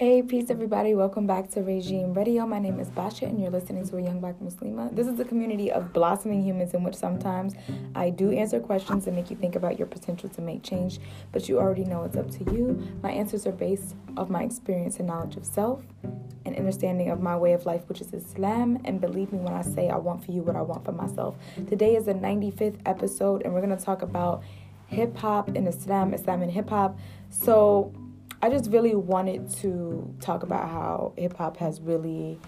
Hey, peace, everybody. Welcome back to Regime Radio. My name is Basha, and you're listening to a young black Muslima. This is a community of blossoming humans in which sometimes I do answer questions and make you think about your potential to make change, but you already know it's up to you. My answers are based off my experience and knowledge of self and understanding of my way of life, which is Islam. And believe me when I say I want for you what I want for myself. Today is the 95th episode, and we're going to talk about hip hop and Islam, Islam and hip hop. So, I just really wanted to talk about how hip hop has really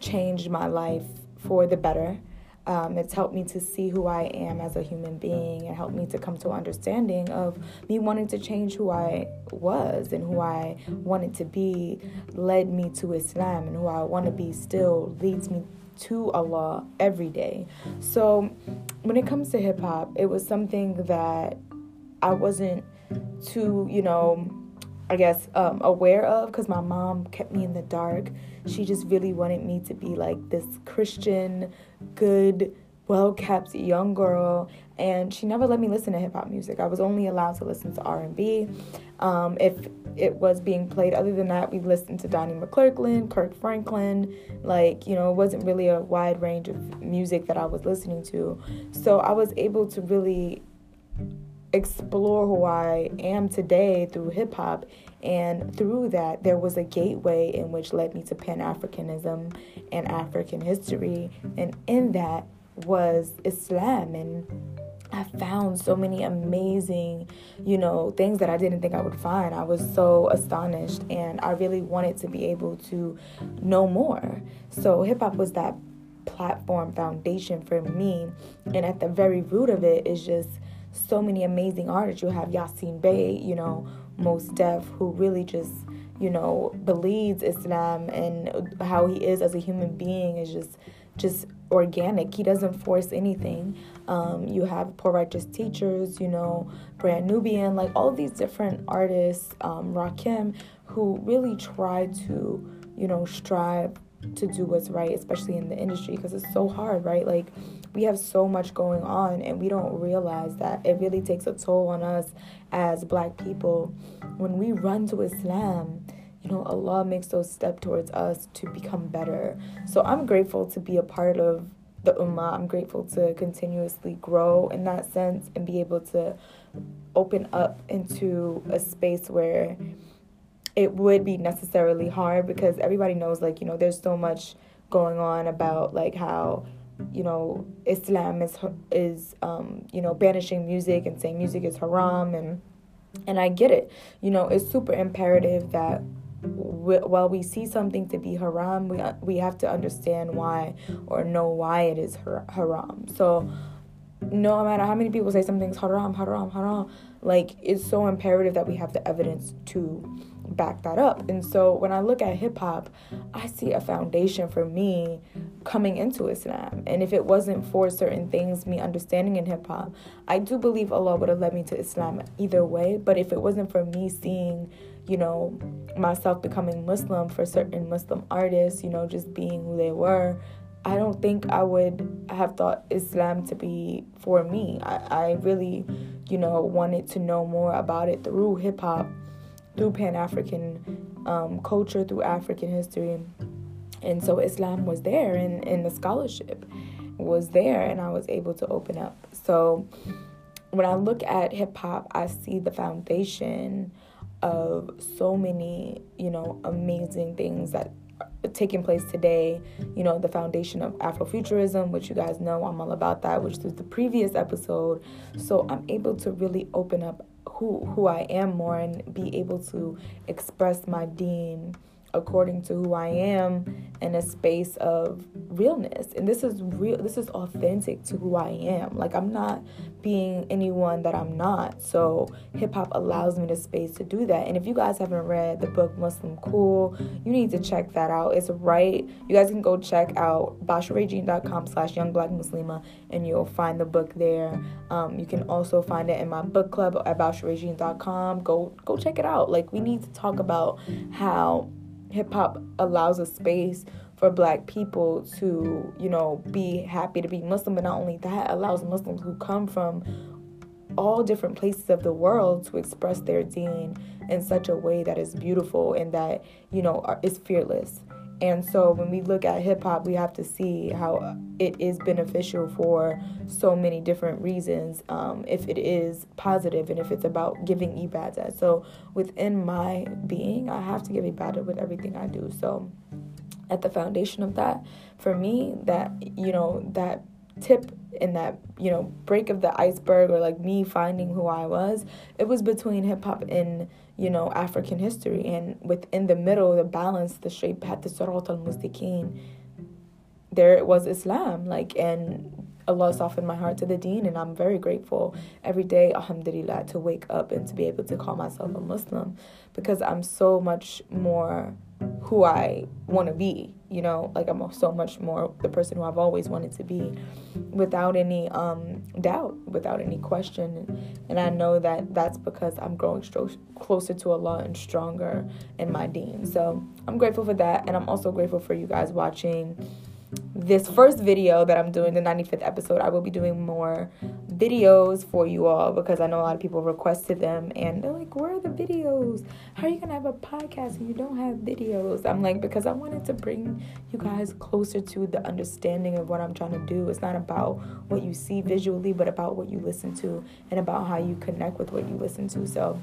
changed my life for the better. Um, it's helped me to see who I am as a human being and helped me to come to an understanding of me wanting to change who I was and who I wanted to be led me to Islam and who I want to be still leads me to Allah every day. So when it comes to hip hop, it was something that I wasn't too, you know, I guess, um, aware of because my mom kept me in the dark. She just really wanted me to be like this Christian, good, well kept young girl, and she never let me listen to hip hop music. I was only allowed to listen to R and B. Um, if it was being played, other than that, we listened to Donnie McClurkin, Kirk Franklin. Like you know, it wasn't really a wide range of music that I was listening to. So I was able to really explore who I am today through hip hop. And through that, there was a gateway in which led me to Pan Africanism and African history. And in that was Islam. And I found so many amazing, you know, things that I didn't think I would find. I was so astonished and I really wanted to be able to know more. So hip hop was that platform foundation for me. And at the very root of it is just so many amazing artists. You have Yasin Bey, you know, Mos Def, who really just, you know, believes Islam and how he is as a human being is just just organic. He doesn't force anything. Um, you have poor righteous teachers, you know, Brand Nubian, like all these different artists, um, Rakim, who really try to, you know, strive to do what's right, especially in the industry, because it's so hard, right? Like we have so much going on and we don't realize that it really takes a toll on us as black people. When we run to Islam you know Allah makes those steps towards us to become better. So I'm grateful to be a part of the ummah. I'm grateful to continuously grow in that sense and be able to open up into a space where it would be necessarily hard because everybody knows like you know there's so much going on about like how you know Islam is is um, you know banishing music and saying music is haram and and I get it. You know, it's super imperative that while we see something to be haram, we we have to understand why or know why it is haram. So no matter how many people say something's haram, haram, haram, like it's so imperative that we have the evidence to back that up. And so when I look at hip hop, I see a foundation for me coming into Islam. And if it wasn't for certain things, me understanding in hip hop, I do believe Allah would have led me to Islam either way. But if it wasn't for me seeing, you know, myself becoming Muslim for certain Muslim artists, you know, just being who they were, I don't think I would have thought Islam to be for me. I, I really, you know, wanted to know more about it through hip hop through Pan African um, culture, through African history. And so Islam was there, and, and the scholarship was there, and I was able to open up. So when I look at hip hop, I see the foundation of so many, you know, amazing things that taking place today. You know, the foundation of Afrofuturism, which you guys know I'm all about that, which was the previous episode. So I'm able to really open up who who I am more and be able to express my deen according to who I am in a space of realness. And this is real this is authentic to who I am. Like I'm not being anyone that I'm not. So hip hop allows me the space to do that. And if you guys haven't read the book Muslim Cool, you need to check that out. It's right. You guys can go check out basharegine.com slash young black muslima and you'll find the book there. Um, you can also find it in my book club at basharegine.com. Go go check it out. Like we need to talk about how hip hop allows a space for black people to, you know, be happy to be Muslim, but not only that, allows Muslims who come from all different places of the world to express their deen in such a way that is beautiful and that you know is fearless and so when we look at hip hop, we have to see how it is beneficial for so many different reasons. Um, if it is positive and if it's about giving ibadah. So within my being, I have to give ibadah with everything I do. So at the foundation of that, for me, that, you know, that tip in that you know break of the iceberg or like me finding who I was it was between hip hop and you know African history. And within the middle the balance the shape had the surat al mustaqeen there was Islam. Like and Allah softened my heart to the deen and I'm very grateful every day alhamdulillah to wake up and to be able to call myself a Muslim because I'm so much more who I want to be. You know, like I'm so much more the person who I've always wanted to be, without any um, doubt, without any question. And I know that that's because I'm growing stro- closer to Allah and stronger in my deen. So I'm grateful for that, and I'm also grateful for you guys watching this first video that I'm doing, the 95th episode, I will be doing more videos for you all because I know a lot of people requested them and they're like, Where are the videos? How are you gonna have a podcast and you don't have videos? I'm like, Because I wanted to bring you guys closer to the understanding of what I'm trying to do. It's not about what you see visually, but about what you listen to and about how you connect with what you listen to. So,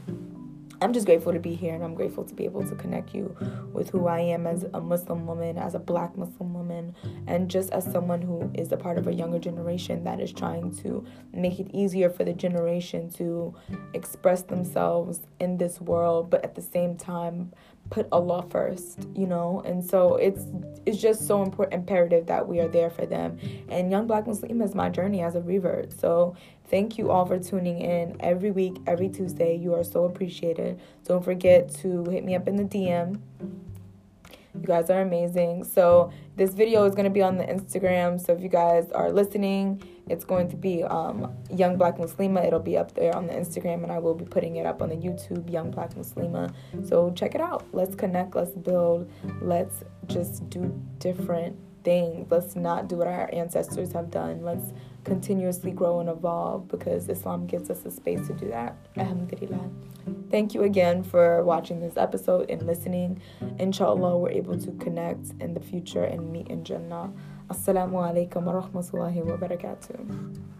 I'm just grateful to be here and I'm grateful to be able to connect you with who I am as a Muslim woman, as a black Muslim woman, and just as someone who is a part of a younger generation that is trying to make it easier for the generation to express themselves in this world, but at the same time put Allah first, you know? And so it's it's just so important imperative that we are there for them. And Young Black Muslim is my journey as a revert. So thank you all for tuning in every week, every Tuesday. You are so appreciated. Don't forget to hit me up in the DM. You guys are amazing. So this video is going to be on the Instagram. So if you guys are listening, it's going to be um, Young Black Muslima. It'll be up there on the Instagram, and I will be putting it up on the YouTube, Young Black Muslima. So check it out. Let's connect. Let's build. Let's just do different things. Let's not do what our ancestors have done. Let's continuously grow and evolve because Islam gives us a space to do that. Mm-hmm. Alhamdulillah. Thank you again for watching this episode and listening. Inshallah, we're able to connect in the future and meet in Jannah. Assalamu alaikum wa rahmatullahi wa barakatuh.